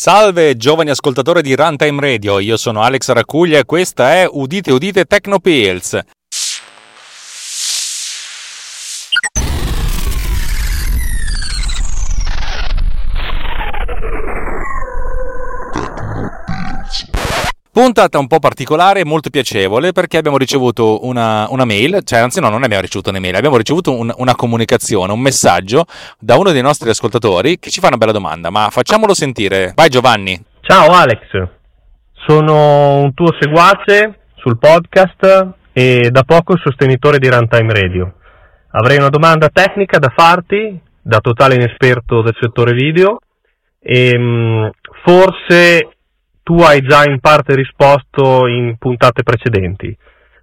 Salve giovani ascoltatori di Runtime Radio, io sono Alex Racuglia e questa è Udite Udite Tecnopills. Puntata un po' particolare e molto piacevole perché abbiamo ricevuto una, una, mail, cioè anzi no, non abbiamo ricevuto un'email, abbiamo ricevuto un, una comunicazione, un messaggio da uno dei nostri ascoltatori che ci fa una bella domanda, ma facciamolo sentire. Vai Giovanni. Ciao Alex, sono un tuo seguace sul podcast e da poco sostenitore di Runtime Radio. Avrei una domanda tecnica da farti, da totale inesperto del settore video, e mm, forse tu hai già in parte risposto in puntate precedenti.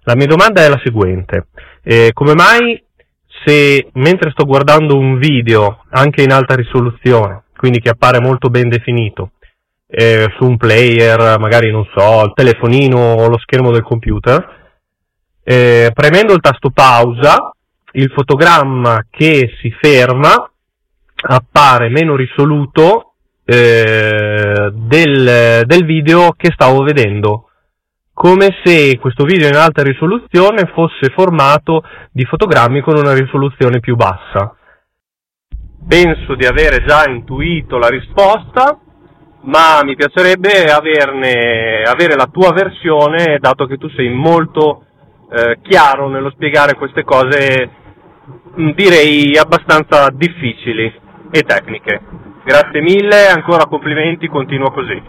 La mia domanda è la seguente. Eh, come mai se mentre sto guardando un video anche in alta risoluzione, quindi che appare molto ben definito, eh, su un player, magari non so, il telefonino o lo schermo del computer, eh, premendo il tasto pausa, il fotogramma che si ferma appare meno risoluto eh, del, del video che stavo vedendo, come se questo video in alta risoluzione fosse formato di fotogrammi con una risoluzione più bassa. Penso di avere già intuito la risposta, ma mi piacerebbe averne, avere la tua versione, dato che tu sei molto eh, chiaro nello spiegare queste cose, direi abbastanza difficili e tecniche. Grazie mille, ancora complimenti, continua così.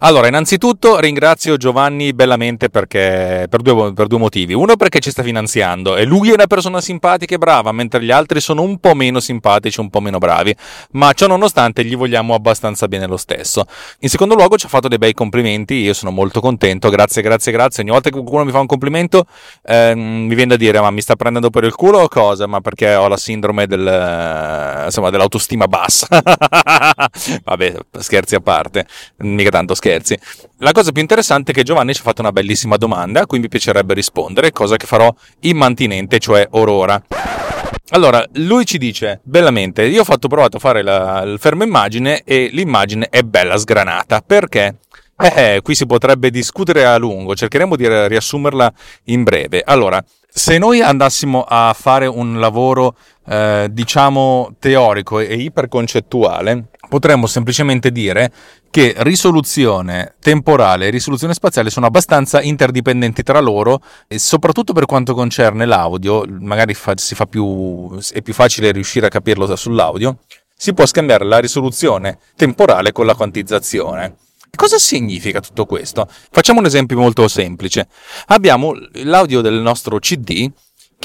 Allora, innanzitutto ringrazio Giovanni bellamente perché, per, due, per, due, motivi. Uno perché ci sta finanziando e lui è una persona simpatica e brava, mentre gli altri sono un po' meno simpatici, un po' meno bravi, ma ciò nonostante gli vogliamo abbastanza bene lo stesso. In secondo luogo ci ha fatto dei bei complimenti, io sono molto contento, grazie, grazie, grazie. Ogni volta che qualcuno mi fa un complimento ehm, mi viene da dire ma mi sta prendendo per il culo o cosa? Ma perché ho la sindrome del, insomma, dell'autostima bassa. Vabbè, scherzi a parte, mica tanto scherzi scherzi. La cosa più interessante è che Giovanni ci ha fatto una bellissima domanda a cui mi piacerebbe rispondere, cosa che farò immantinente, cioè orora. Allora, lui ci dice bellamente: Io ho fatto provato a fare la, il fermo immagine e l'immagine è bella sgranata. Perché? Eh, qui si potrebbe discutere a lungo, cercheremo di riassumerla in breve. Allora, se noi andassimo a fare un lavoro, eh, diciamo, teorico e iperconcettuale, potremmo semplicemente dire che risoluzione temporale e risoluzione spaziale sono abbastanza interdipendenti tra loro e soprattutto per quanto concerne l'audio, magari fa, fa più, è più facile riuscire a capirlo sull'audio, si può scambiare la risoluzione temporale con la quantizzazione. Cosa significa tutto questo? Facciamo un esempio molto semplice. Abbiamo l'audio del nostro CD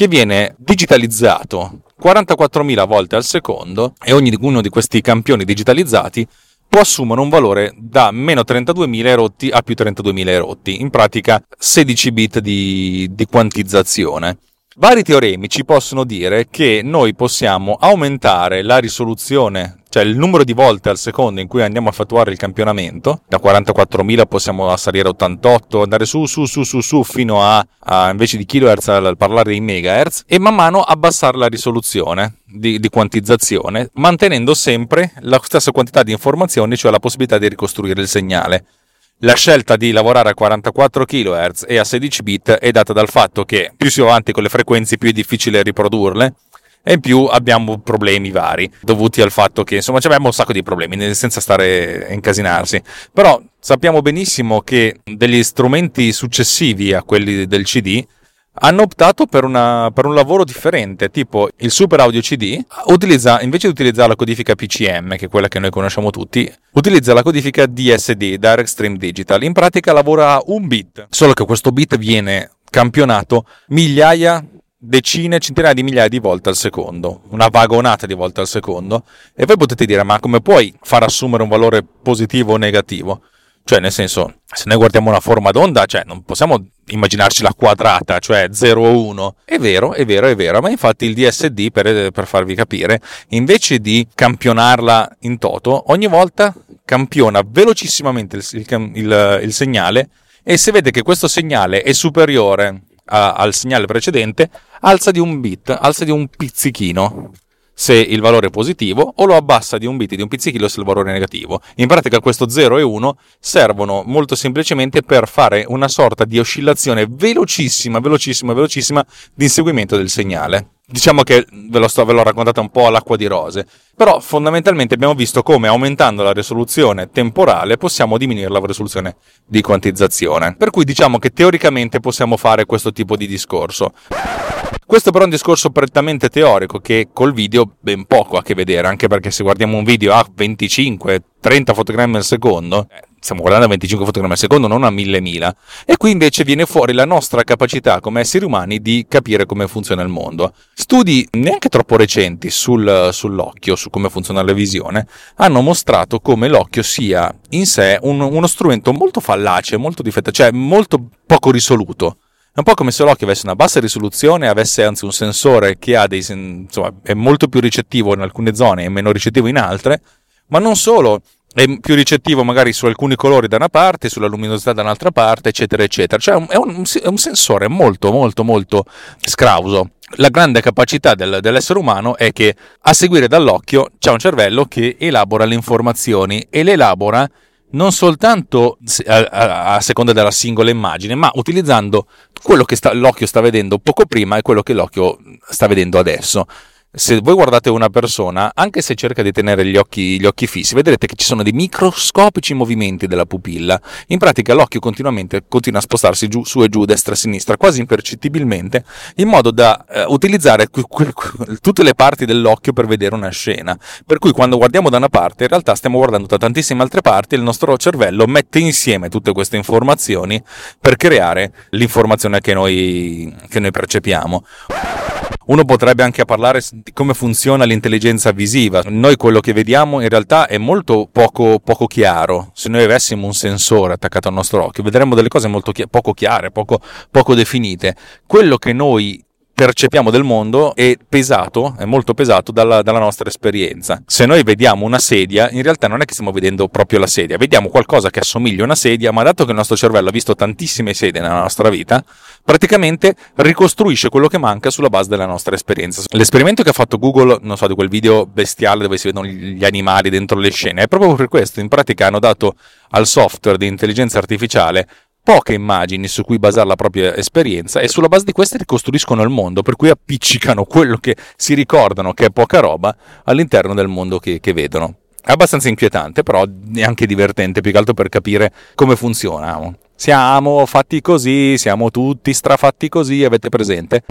che viene digitalizzato 44.000 volte al secondo e ognuno di questi campioni digitalizzati può assumere un valore da meno 32.000 erotti a più 32.000 erotti, in pratica 16 bit di, di quantizzazione. Vari teoremi ci possono dire che noi possiamo aumentare la risoluzione cioè il numero di volte al secondo in cui andiamo a effettuare il campionamento, da 44.000 possiamo salire a 88, andare su, su, su, su, su, fino a, a invece di kilohertz parlare di megahertz, e man mano abbassare la risoluzione di, di, quantizzazione, mantenendo sempre la stessa quantità di informazioni, cioè la possibilità di ricostruire il segnale. La scelta di lavorare a 44 kHz e a 16 bit è data dal fatto che più si va avanti con le frequenze più è difficile riprodurle, e in più abbiamo problemi vari dovuti al fatto che insomma abbiamo un sacco di problemi senza stare a incasinarsi però sappiamo benissimo che degli strumenti successivi a quelli del CD hanno optato per, una, per, un lavoro differente, tipo il Super Audio CD utilizza, invece di utilizzare la codifica PCM, che è quella che noi conosciamo tutti, utilizza la codifica DSD, Direct Stream Digital. In pratica lavora un bit, solo che questo bit viene campionato migliaia decine, centinaia di migliaia di volte al secondo, una vagonata di volte al secondo, e voi potete dire ma come puoi far assumere un valore positivo o negativo? Cioè, nel senso, se noi guardiamo una forma d'onda, cioè, non possiamo immaginarcela quadrata, cioè 0 o 1. È vero, è vero, è vero, ma infatti il DSD, per, per farvi capire, invece di campionarla in toto, ogni volta campiona velocissimamente il, il, il, il segnale e se vede che questo segnale è superiore a, al segnale precedente, alza di un bit, alza di un pizzichino. se il valore è positivo o lo abbassa di un bit di un pizzichino se il valore è negativo. In pratica questo 0 e 1 servono molto semplicemente per fare una sorta di oscillazione velocissima, velocissima, velocissima di inseguimento del segnale. Diciamo che ve, lo sto, ve l'ho raccontata un po' all'acqua di rose, però fondamentalmente abbiamo visto come aumentando la risoluzione temporale possiamo diminuire la risoluzione di quantizzazione. Per cui diciamo che teoricamente possiamo fare questo tipo di discorso. Questo però è un discorso prettamente teorico che col video ben poco ha a che vedere, anche perché se guardiamo un video a 25-30 fotogrammi al secondo, eh, stiamo guardando a 25 fotogrammi al secondo, non a 1000 mila, e qui invece viene fuori la nostra capacità come esseri umani di capire come funziona il mondo. Studi neanche troppo recenti sul, sull'occhio, su come funziona la visione, hanno mostrato come l'occhio sia in sé un, uno strumento molto fallace, molto difetto, cioè molto poco risoluto. È un po' come se l'occhio avesse una bassa risoluzione, avesse anzi un sensore che dei, insomma, è molto più ricettivo in alcune zone e meno ricettivo in altre, ma non solo, è più ricettivo magari su alcuni colori da una parte, sulla luminosità da un'altra parte, eccetera, eccetera. Cioè è un, è un sensore molto, molto, molto scrauso. La grande capacità del, dell'essere umano è che a seguire dall'occhio c'è un cervello che elabora le informazioni e le elabora non soltanto a, a, a, seconda della singola immagine, ma utilizzando quello che sta, l'occhio sta vedendo poco prima e quello che l'occhio sta vedendo adesso se voi guardate una persona, anche se cerca di tenere gli occhi, gli occhi, fissi, vedrete che ci sono dei microscopici movimenti della pupilla. In pratica l'occhio continuamente continua a spostarsi giù, su e giù, destra e sinistra, quasi impercettibilmente, in modo da eh, utilizzare que- que- tutte le parti dell'occhio per vedere una scena. Per cui quando guardiamo da una parte, in realtà stiamo guardando da tantissime altre parti e il nostro cervello mette insieme tutte queste informazioni per creare l'informazione che noi, che noi percepiamo. Uno potrebbe anche parlare di come funziona l'intelligenza visiva. Noi quello che vediamo in realtà è molto poco, poco chiaro. Se noi avessimo un sensore attaccato al nostro occhio, vedremmo delle cose molto chi- poco chiare, poco, poco definite. Quello che noi percepiamo del mondo è pesato, è molto pesato dalla, dalla, nostra esperienza. Se noi vediamo una sedia, in realtà non è che stiamo vedendo proprio la sedia, vediamo qualcosa che assomiglia a una sedia, ma dato che il nostro cervello ha visto tantissime sedie nella nostra vita, praticamente ricostruisce quello che manca sulla base della nostra esperienza. L'esperimento che ha fatto Google, non so, di quel video bestiale dove si vedono gli animali dentro le scene, è proprio per questo, in pratica hanno dato al software di intelligenza artificiale poche immagini su cui basare la propria esperienza e sulla base di queste ricostruiscono il mondo, per cui appiccicano quello che si ricordano che è poca roba all'interno del mondo che, che vedono. È abbastanza inquietante, però è anche divertente, più che altro per capire come funziona. Siamo fatti così, siamo tutti strafatti così, avete presente?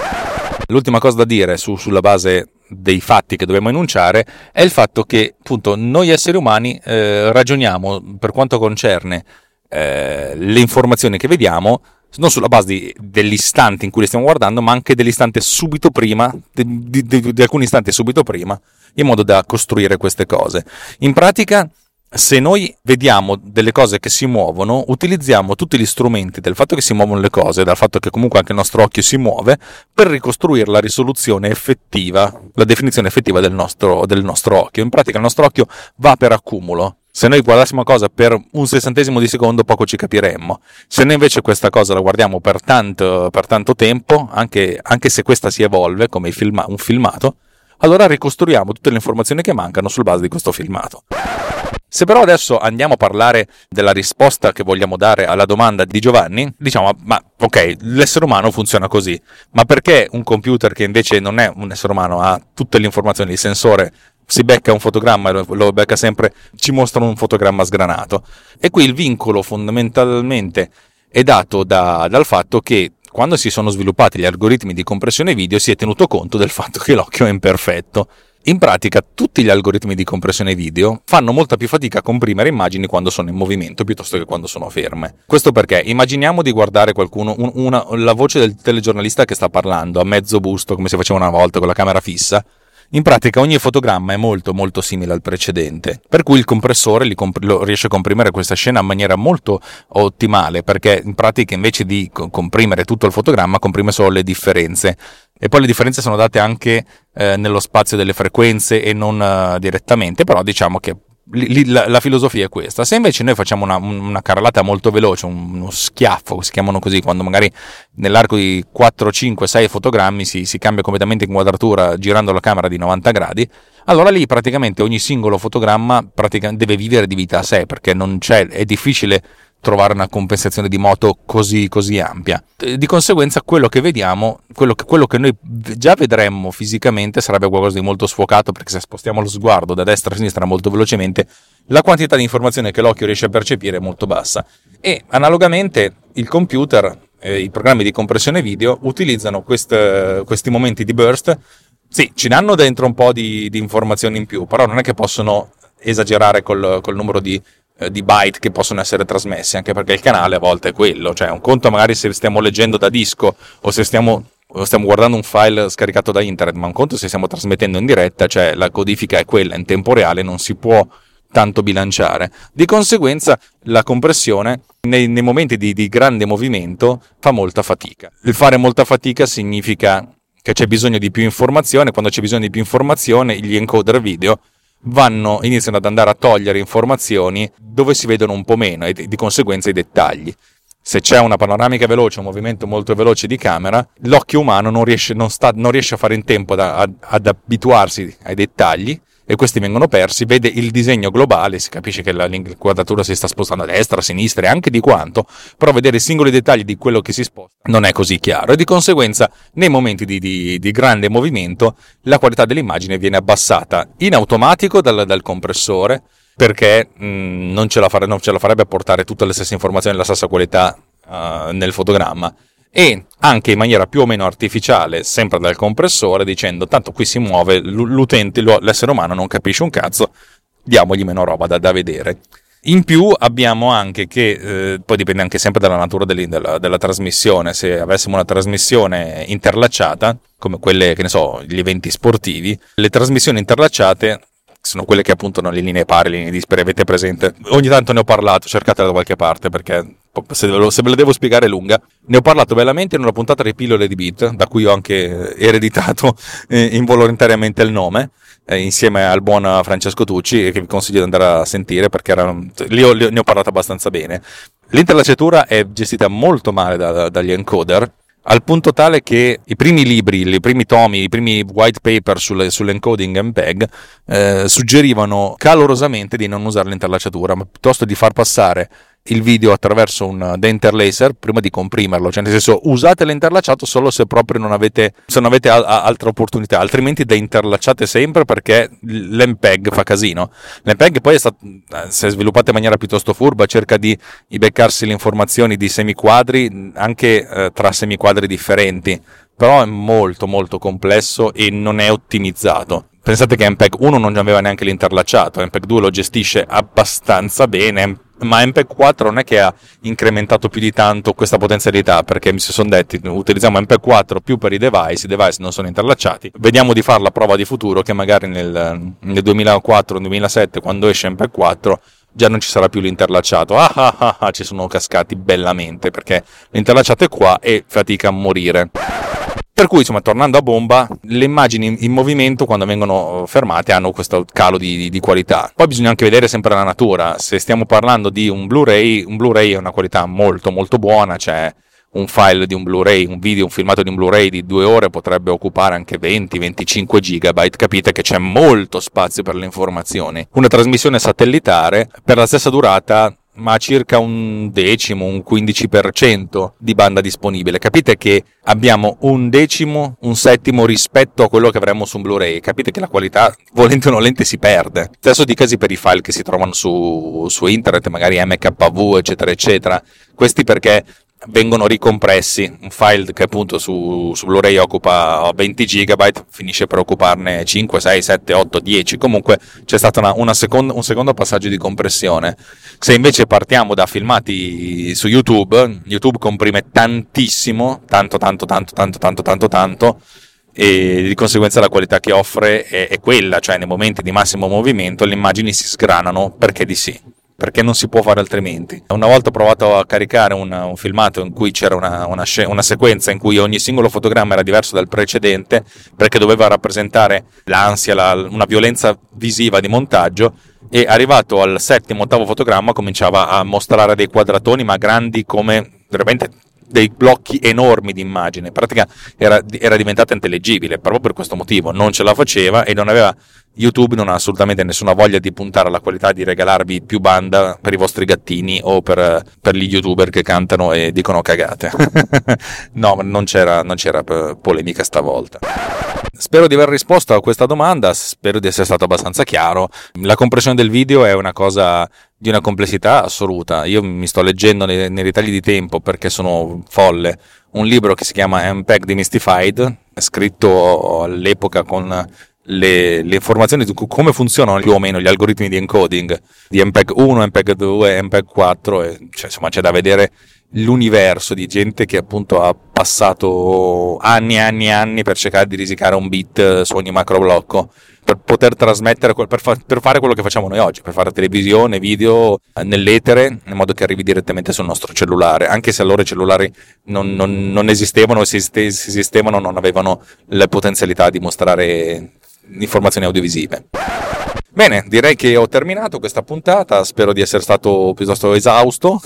L'ultima cosa da dire su, sulla base dei fatti che dobbiamo enunciare è il fatto che appunto noi esseri umani eh, ragioniamo per quanto concerne eh, le informazioni che vediamo non sulla base di, dell'istante in cui le stiamo guardando, ma anche dell'istante subito prima, di, di, di, alcuni istanti subito prima, in modo da costruire queste cose. In pratica, se noi vediamo delle cose che si muovono, utilizziamo tutti gli strumenti del fatto che si muovono le cose, dal fatto che comunque anche il nostro occhio si muove, per ricostruire la risoluzione effettiva, la definizione effettiva del nostro, del nostro occhio. In pratica il nostro occhio va per accumulo, se noi guardassimo cosa per un sessantesimo di secondo poco ci capiremmo. Se noi invece questa cosa la guardiamo per tanto, per tanto tempo, anche, anche, se questa si evolve come filma, un filmato, allora ricostruiamo tutte le informazioni che mancano sul base di questo filmato. Se però adesso andiamo a parlare della risposta che vogliamo dare alla domanda di Giovanni, diciamo, ma ok, l'essere umano funziona così, ma perché un computer che invece non è un essere umano ha tutte le informazioni, il sensore si becca un fotogramma e lo becca sempre, ci mostrano un fotogramma sgranato. E qui il vincolo fondamentalmente è dato da, dal fatto che quando si sono sviluppati gli algoritmi di compressione video si è tenuto conto del fatto che l'occhio è imperfetto. In pratica tutti gli algoritmi di compressione video fanno molta più fatica a comprimere immagini quando sono in movimento piuttosto che quando sono ferme. Questo perché immaginiamo di guardare qualcuno, una, la voce del telegiornalista che sta parlando a mezzo busto come si faceva una volta con la camera fissa in pratica ogni fotogramma è molto molto simile al precedente, per cui il compressore comp- riesce a comprimere questa scena in maniera molto ottimale, perché in pratica invece di comprimere tutto il fotogramma comprime solo le differenze. E poi le differenze sono date anche eh, nello spazio delle frequenze e non uh, direttamente, però diciamo che la, la, filosofia è questa. Se invece noi facciamo una, una carrellata molto veloce, uno schiaffo, si chiamano così, quando magari nell'arco di 4, 5, 6 fotogrammi si, si cambia completamente inquadratura girando la camera di 90 gradi, allora lì praticamente ogni singolo fotogramma deve vivere di vita a sé, perché non c'è, è difficile trovare una compensazione di moto così, così ampia. Di conseguenza quello che vediamo, quello che, quello che, noi già vedremmo fisicamente sarebbe qualcosa di molto sfocato perché se spostiamo lo sguardo da destra a sinistra molto velocemente la quantità di informazione che l'occhio riesce a percepire è molto bassa e analogamente il computer, eh, i programmi di compressione video utilizzano quest, questi momenti di burst, sì, ci danno dentro un po' di, di informazioni in più, però non è che possono esagerare col, col numero di di byte che possono essere trasmessi, anche perché il canale a volte è quello, cioè un conto magari se stiamo leggendo da disco o se stiamo, o stiamo guardando un file scaricato da internet, ma un conto se stiamo trasmettendo in diretta, cioè la codifica è quella in tempo reale, non si può tanto bilanciare. Di conseguenza la compressione nei, nei momenti di, di grande movimento fa molta fatica. Il fare molta fatica significa che c'è bisogno di più informazione, quando c'è bisogno di più informazione gli encoder video vanno, iniziano ad andare a togliere informazioni dove si vedono un po' meno e di conseguenza i dettagli. Se c'è una panoramica veloce, un movimento molto veloce di camera, l'occhio umano non riesce, non sta, non riesce a fare in tempo da, ad, ad abituarsi ai dettagli e questi vengono persi, vede il disegno globale, si capisce che l'inquadratura si sta spostando a destra, a sinistra e anche di quanto, però vedere i singoli dettagli di quello che si sposta non è così chiaro. E di conseguenza nei momenti di, di, di grande movimento la qualità dell'immagine viene abbassata in automatico dal, dal compressore perché mh, mm, non, ce fare, non, ce la farebbe a portare tutte le stesse informazioni e la stessa qualità uh, nel fotogramma e anche in maniera più o meno artificiale, sempre dal compressore, dicendo tanto qui si muove, l'utente, l'essere umano non capisce un cazzo, diamogli meno roba da, da vedere. In più abbiamo anche che, eh, poi dipende anche sempre dalla natura della, della, trasmissione, se avessimo una trasmissione interlacciata, come quelle, che ne so, gli eventi sportivi, le trasmissioni interlacciate sono quelle che appunto hanno le linee pari, le linee dispari, avete presente. Ogni tanto ne ho parlato, cercatela da qualche parte perché se ve, lo, se ve la devo spiegare è lunga. Ne ho parlato bellamente in una puntata di pillole di beat, da cui ho anche ereditato eh, involontariamente il nome, eh, insieme al buon Francesco Tucci, che vi consiglio di andare a sentire perché era, lì, ho, lì ne ho parlato abbastanza bene. L'interlacciatura è gestita molto male da, da, dagli encoder, al punto tale che i primi libri, i primi tomi, i primi white paper sulle, sull'encoding MPEG eh, suggerivano calorosamente di non usare l'interlacciatura, ma piuttosto di far passare il video attraverso un deinterlacer prima di comprimerlo, cioè nel senso usate l'interlacciato solo se proprio non avete, se non avete a, a, altre opportunità, altrimenti deinterlacciate sempre perché l'MPEG fa casino. L'MPEG poi è stato, si è sviluppato in maniera piuttosto furba, cerca di beccarsi le informazioni di semiquadri anche eh, tra semiquadri differenti, però è molto molto complesso e non è ottimizzato. Pensate che MPEG 1 non aveva neanche l'interlacciato, MPEG 2 lo gestisce abbastanza bene, ma MPEG 4 non è che ha incrementato più di tanto questa potenzialità perché mi si sono detti utilizziamo MPEG 4 più per i device, i device non sono interlacciati, vediamo di fare la prova di futuro che magari nel, nel 2004-2007 quando esce MPEG 4 già non ci sarà più l'interlacciato, ah ah ah, ah ci sono cascati bellamente perché l'interlacciato è qua e fatica a morire. Per cui, insomma, tornando a bomba, le immagini in movimento quando vengono fermate hanno questo calo di, di, di, qualità. Poi bisogna anche vedere sempre la natura. Se stiamo parlando di un Blu-ray, un Blu-ray è una qualità molto molto buona, cioè un file di un Blu-ray, un video, un filmato di un Blu-ray di due ore potrebbe occupare anche 20-25 gigabyte, capite che c'è molto spazio per le informazioni. Una trasmissione satellitare per la stessa durata ma circa un decimo, un 15% di banda disponibile. Capite che abbiamo un decimo, un settimo rispetto a quello che avremmo su un Blu-ray. Capite che la qualità, volente o nolente, si perde. Stesso di casi per i file che si trovano su, su internet, magari MKV, eccetera, eccetera. Questi perché vengono ricompressi. Un file che appunto su, su Blu-ray occupa 20 GB finisce per occuparne 5, 6, 7, 8, 10. Comunque c'è stato una, una seconda, un secondo passaggio di compressione. Se invece partiamo da filmati su YouTube, YouTube comprime tantissimo, tanto, tanto, tanto, tanto, tanto, tanto, tanto e di conseguenza la qualità che offre è, è quella, cioè nei momenti di massimo movimento le immagini si sgranano perché di sì perché non si può fare altrimenti. Una volta ho provato a caricare un, un filmato in cui c'era una, una, una, sequenza in cui ogni singolo fotogramma era diverso dal precedente, perché doveva rappresentare l'ansia, la, una violenza visiva di montaggio, e arrivato al settimo, ottavo fotogramma cominciava a mostrare dei quadratoni ma grandi come veramente dei blocchi enormi di immagine, in pratica era, era diventata intellegibile, proprio per questo motivo non ce la faceva e non aveva YouTube non ha assolutamente nessuna voglia di puntare alla qualità di regalarvi più banda per i vostri gattini o per, per gli youtuber che cantano e dicono cagate. no, non c'era, non c'era polemica stavolta. Spero di aver risposto a questa domanda, spero di essere stato abbastanza chiaro. La compressione del video è una cosa di una complessità assoluta. Io mi sto leggendo nei, nei ritagli di tempo perché sono folle un libro che si chiama MPEG Demystified, scritto all'epoca con le, le, informazioni su come funzionano più o meno gli algoritmi di encoding di MPEG 1, MPEG 2, MPEG 4, e, cioè, insomma c'è da vedere l'universo di gente che appunto ha passato anni e anni e anni per cercare di risicare un bit su ogni macro blocco per poter trasmettere, per, fa, per, fare quello che facciamo noi oggi, per fare televisione, video nell'etere, in modo che arrivi direttamente sul nostro cellulare, anche se allora i cellulari non, non, non esistevano, se esistevano non avevano le potenzialità di mostrare informazioni audiovisive. Bene, direi che ho terminato questa puntata, spero di essere stato piuttosto esausto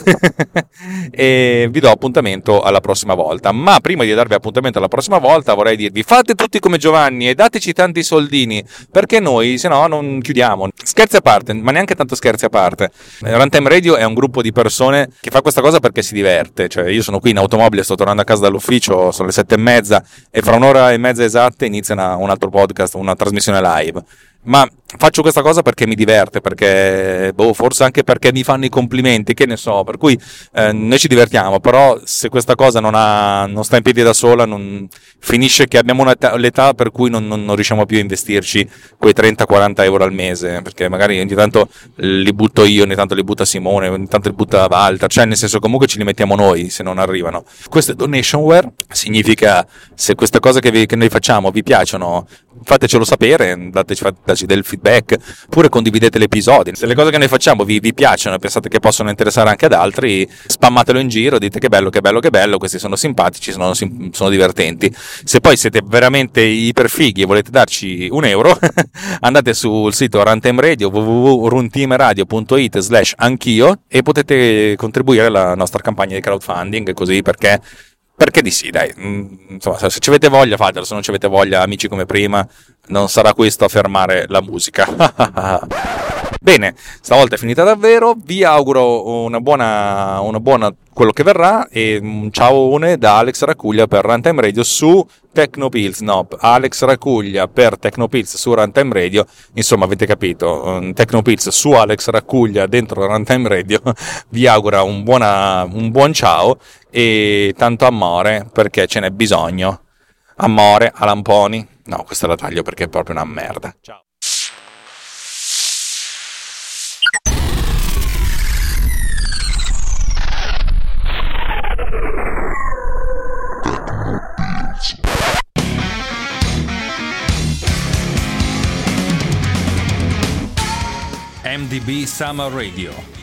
e vi do appuntamento alla prossima volta. Ma prima di darvi appuntamento alla prossima volta vorrei dirvi fate tutti come Giovanni e dateci tanti soldini perché noi se no non chiudiamo. Scherzi a parte, ma neanche tanto scherzi a parte. Runtime Radio è un gruppo di persone che fa questa cosa perché si diverte, cioè io sono qui in automobile, sto tornando a casa dall'ufficio, sono le sette e mezza e fra un'ora e mezza esatte inizia una, un altro podcast, una trasmissione live ma faccio questa cosa perché mi diverte, perché, boh, forse anche perché mi fanno i complimenti, che ne so, per cui eh, noi ci divertiamo, però se questa cosa non, ha, non sta in piedi da sola, non, finisce che abbiamo un'età, l'età per cui non, non, non, riusciamo più a investirci quei 30-40 euro al mese, perché magari ogni tanto li butto io, ogni tanto li butta Simone, ogni tanto li butta Walter, cioè nel senso comunque ce li mettiamo noi se non arrivano. Queste donationware significa se queste cose che, vi, che noi facciamo vi piacciono, fatecelo sapere, dateci, dateci del feedback, oppure condividete l'episodio. Se le cose che noi facciamo vi, vi piacciono e pensate che possono interessare anche ad altri, spammatelo in giro, dite che bello, che bello, che bello, questi sono simpatici, sono, sono divertenti. Se poi siete veramente iperfighi e volete darci un euro, andate sul sito Runtime Radio www.runtimeradio.it slash anch'io e potete contribuire alla nostra campagna di crowdfunding così perché perché di sì, dai. Mm, insomma, se ci avete voglia, fatelo. Se non ci avete voglia, amici come prima, non sarà questo a fermare la musica. Bene, stavolta è finita davvero. Vi auguro una buona, una buona quello che verrà e un ciao da Alex Racuglia per Runtime Radio su Tecnopills. No, Alex Racuglia per Tecnopills su Runtime Radio. Insomma, avete capito, Tecnopills su Alex Racuglia dentro Runtime Radio. Vi augura un, buona, un buon ciao e tanto amore perché ce n'è bisogno. Amore a lamponi. No, questa la taglio perché è proprio una merda. Ciao. MDB Summer Radio,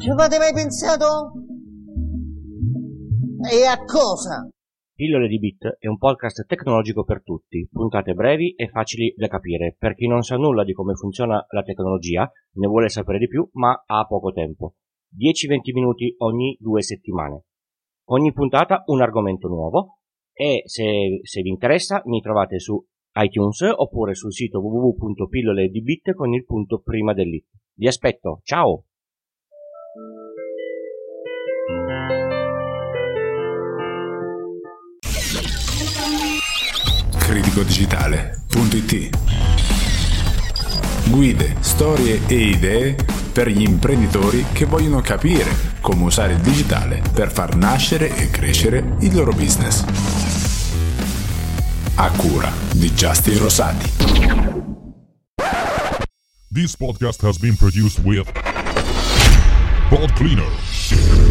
Ci avete mai pensato? E a cosa? Pillole di Bit è un podcast tecnologico per tutti, puntate brevi e facili da capire per chi non sa nulla di come funziona la tecnologia, ne vuole sapere di più, ma ha poco tempo. 10-20 minuti ogni due settimane. Ogni puntata un argomento nuovo e se, se vi interessa mi trovate su iTunes oppure sul sito www.pilloledibit con il punto prima dell'it. Vi aspetto, ciao! criticodigitale.it Guide, storie e idee per gli imprenditori che vogliono capire come usare il digitale per far nascere e crescere il loro business. A cura di Justin Rosati. This podcast has been produced with Pod Cleaner.